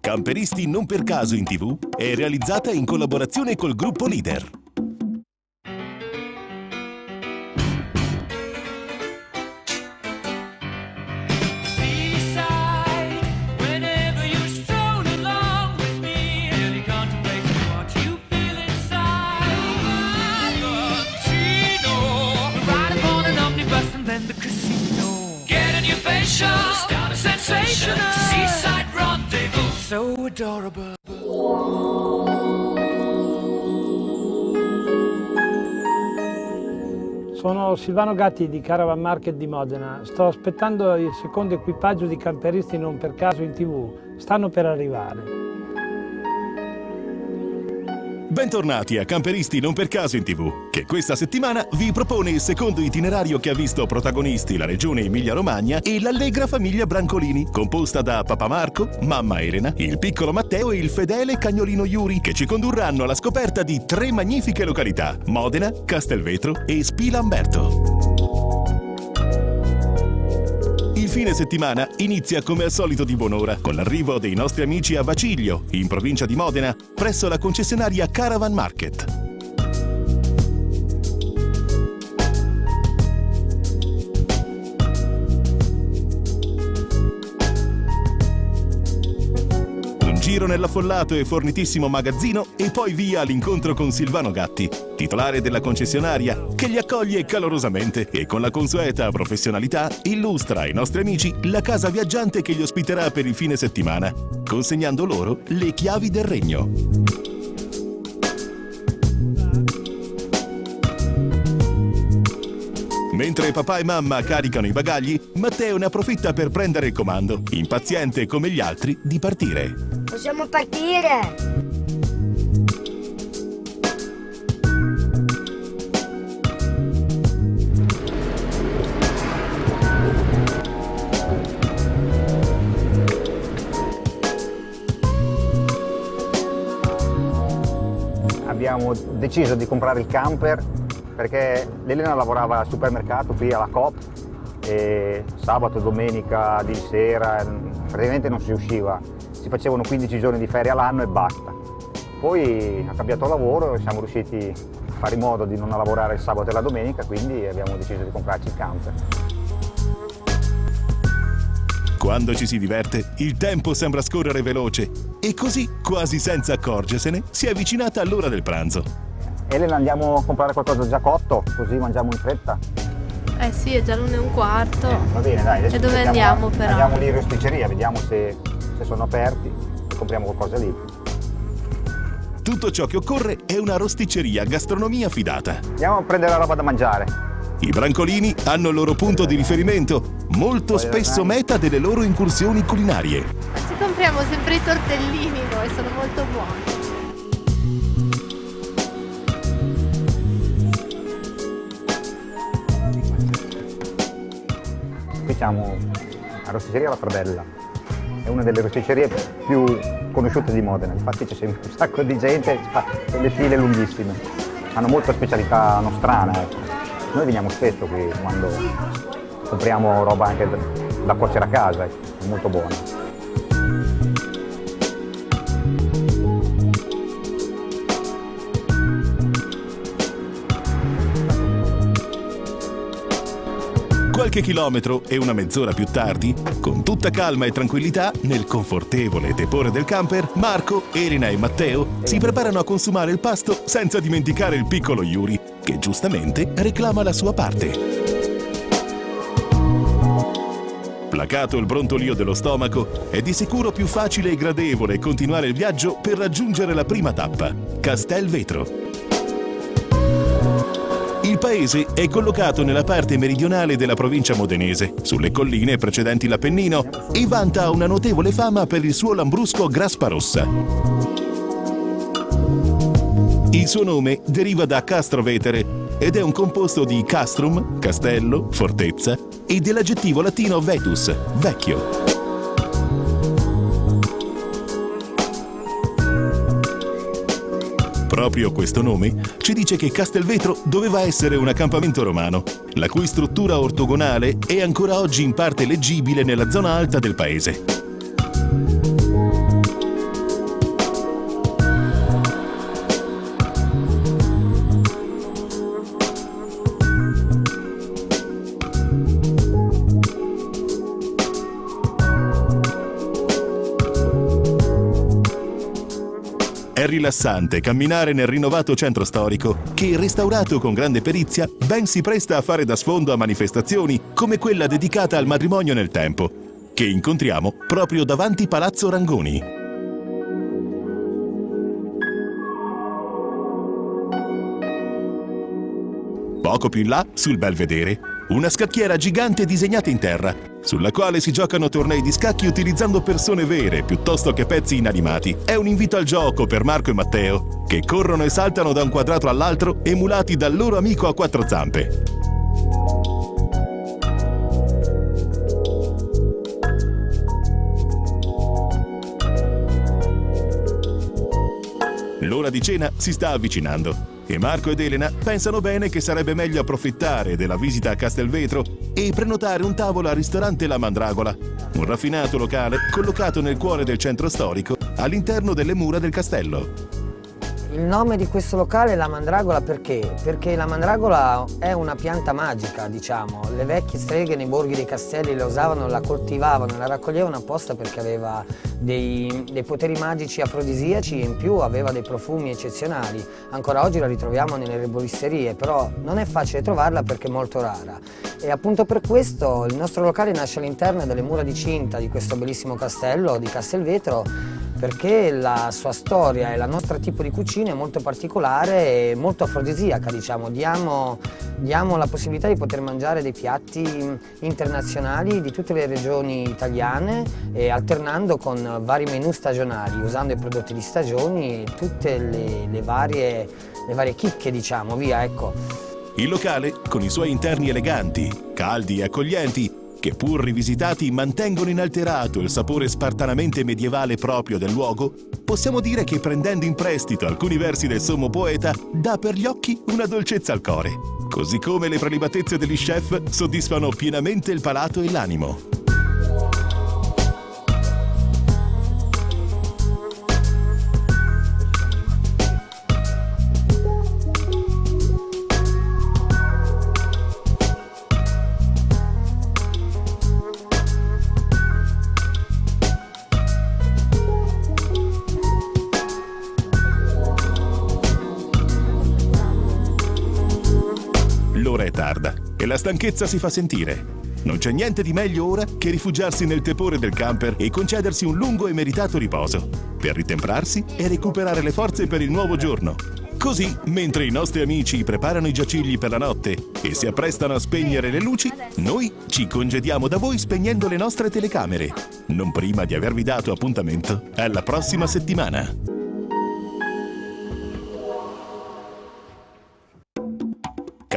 Camperisti non per caso in tv è realizzata in collaborazione col gruppo Leader. Seaside, adorable. Sono Silvano Gatti di Caravan Market di Modena. Sto aspettando il secondo equipaggio di camperisti non per caso in tv. Stanno per arrivare. Bentornati a Camperisti non per caso in tv, che questa settimana vi propone il secondo itinerario che ha visto protagonisti la regione Emilia-Romagna e l'allegra famiglia Brancolini, composta da papà Marco, mamma Elena, il piccolo Matteo e il fedele cagnolino Yuri, che ci condurranno alla scoperta di tre magnifiche località: Modena, Castelvetro e Spilamberto. Il fine settimana inizia come al solito di buon'ora con l'arrivo dei nostri amici a Baciglio, in provincia di Modena, presso la concessionaria Caravan Market. Giro nell'affollato e fornitissimo magazzino e poi via all'incontro con Silvano Gatti, titolare della concessionaria, che li accoglie calorosamente e con la consueta professionalità illustra ai nostri amici la casa viaggiante che li ospiterà per il fine settimana, consegnando loro le chiavi del regno. Mentre papà e mamma caricano i bagagli, Matteo ne approfitta per prendere il comando, impaziente come gli altri di partire. Possiamo partire! abbiamo deciso di comprare il camper perché l'Elena lavorava al supermercato qui alla Coop e sabato, domenica, di sera praticamente non si usciva, si facevano 15 giorni di ferie all'anno e basta. Poi ha cambiato lavoro e siamo riusciti a fare in modo di non lavorare il sabato e la domenica, quindi abbiamo deciso di comprarci il camper. Quando ci si diverte, il tempo sembra scorrere veloce e così, quasi senza accorgersene, si è avvicinata all'ora del pranzo. Elena andiamo a comprare qualcosa già cotto, così mangiamo in fretta. Eh sì, è già l'una e un quarto. Eh, va bene, dai. adesso E dove cerchiamo- andiamo, però? Andiamo lì in rosticceria, vediamo se, se sono aperti e compriamo qualcosa lì. Tutto ciò che occorre è una rosticceria gastronomia fidata. Andiamo a prendere la roba da mangiare. I brancolini hanno il loro punto di riferimento, molto spesso meta delle loro incursioni culinarie. Ma ci compriamo sempre i tortellini noi, sono molto buoni. Qui siamo a Rosticceria La Pradella. È una delle rosticcerie più conosciute di Modena, infatti c'è sempre un sacco di gente, fa delle file lunghissime. Hanno molta specialità nostrana, ecco. Noi veniamo spesso qui quando compriamo roba anche da, da cuocere a casa, ecco. è molto buona. Qualche chilometro e una mezz'ora più tardi, con tutta calma e tranquillità, nel confortevole tepore del camper, Marco, Elena e Matteo si preparano a consumare il pasto senza dimenticare il piccolo Yuri, che giustamente reclama la sua parte. Placato il brontolio dello stomaco, è di sicuro più facile e gradevole continuare il viaggio per raggiungere la prima tappa, Castelvetro. Il paese è collocato nella parte meridionale della provincia modenese, sulle colline precedenti l'Appennino, e vanta una notevole fama per il suo lambrusco graspa rossa. Il suo nome deriva da Castrovetere ed è un composto di castrum, castello, fortezza, e dell'aggettivo latino vetus, vecchio. Proprio questo nome ci dice che Castelvetro doveva essere un accampamento romano, la cui struttura ortogonale è ancora oggi in parte leggibile nella zona alta del paese. È rilassante camminare nel rinnovato centro storico che, restaurato con grande perizia, ben si presta a fare da sfondo a manifestazioni come quella dedicata al matrimonio nel tempo, che incontriamo proprio davanti Palazzo Rangoni. Poco più in là, sul belvedere, una scacchiera gigante disegnata in terra, sulla quale si giocano tornei di scacchi utilizzando persone vere piuttosto che pezzi inanimati. È un invito al gioco per Marco e Matteo, che corrono e saltano da un quadrato all'altro emulati dal loro amico a quattro zampe. L'ora di cena si sta avvicinando e Marco ed Elena pensano bene che sarebbe meglio approfittare della visita a Castelvetro e prenotare un tavolo al ristorante La Mandragola, un raffinato locale collocato nel cuore del centro storico, all'interno delle mura del castello. Il nome di questo locale è la mandragola perché? Perché la mandragola è una pianta magica, diciamo. Le vecchie streghe nei borghi dei castelli la usavano, la coltivavano, la raccoglievano apposta perché aveva dei, dei poteri magici afrodisiaci e in più aveva dei profumi eccezionali. Ancora oggi la ritroviamo nelle erboristerie, però non è facile trovarla perché è molto rara. E appunto per questo il nostro locale nasce all'interno delle mura di cinta di questo bellissimo castello di Castelvetro perché la sua storia e la nostra tipo di cucina è molto particolare e molto afrodisiaca, diciamo. Diamo, diamo la possibilità di poter mangiare dei piatti internazionali di tutte le regioni italiane e alternando con vari menù stagionali, usando i prodotti di stagioni e tutte le, le, varie, le varie chicche, diciamo, via, ecco. Il locale, con i suoi interni eleganti, caldi e accoglienti, che pur rivisitati mantengono inalterato il sapore spartanamente medievale proprio del luogo, possiamo dire che prendendo in prestito alcuni versi del sommo poeta, dà per gli occhi una dolcezza al core, così come le prelibatezze degli chef soddisfano pienamente il palato e l'animo. La stanchezza si fa sentire. Non c'è niente di meglio ora che rifugiarsi nel tepore del camper e concedersi un lungo e meritato riposo, per ritemprarsi e recuperare le forze per il nuovo giorno. Così, mentre i nostri amici preparano i giacigli per la notte e si apprestano a spegnere le luci, noi ci congediamo da voi spegnendo le nostre telecamere, non prima di avervi dato appuntamento alla prossima settimana.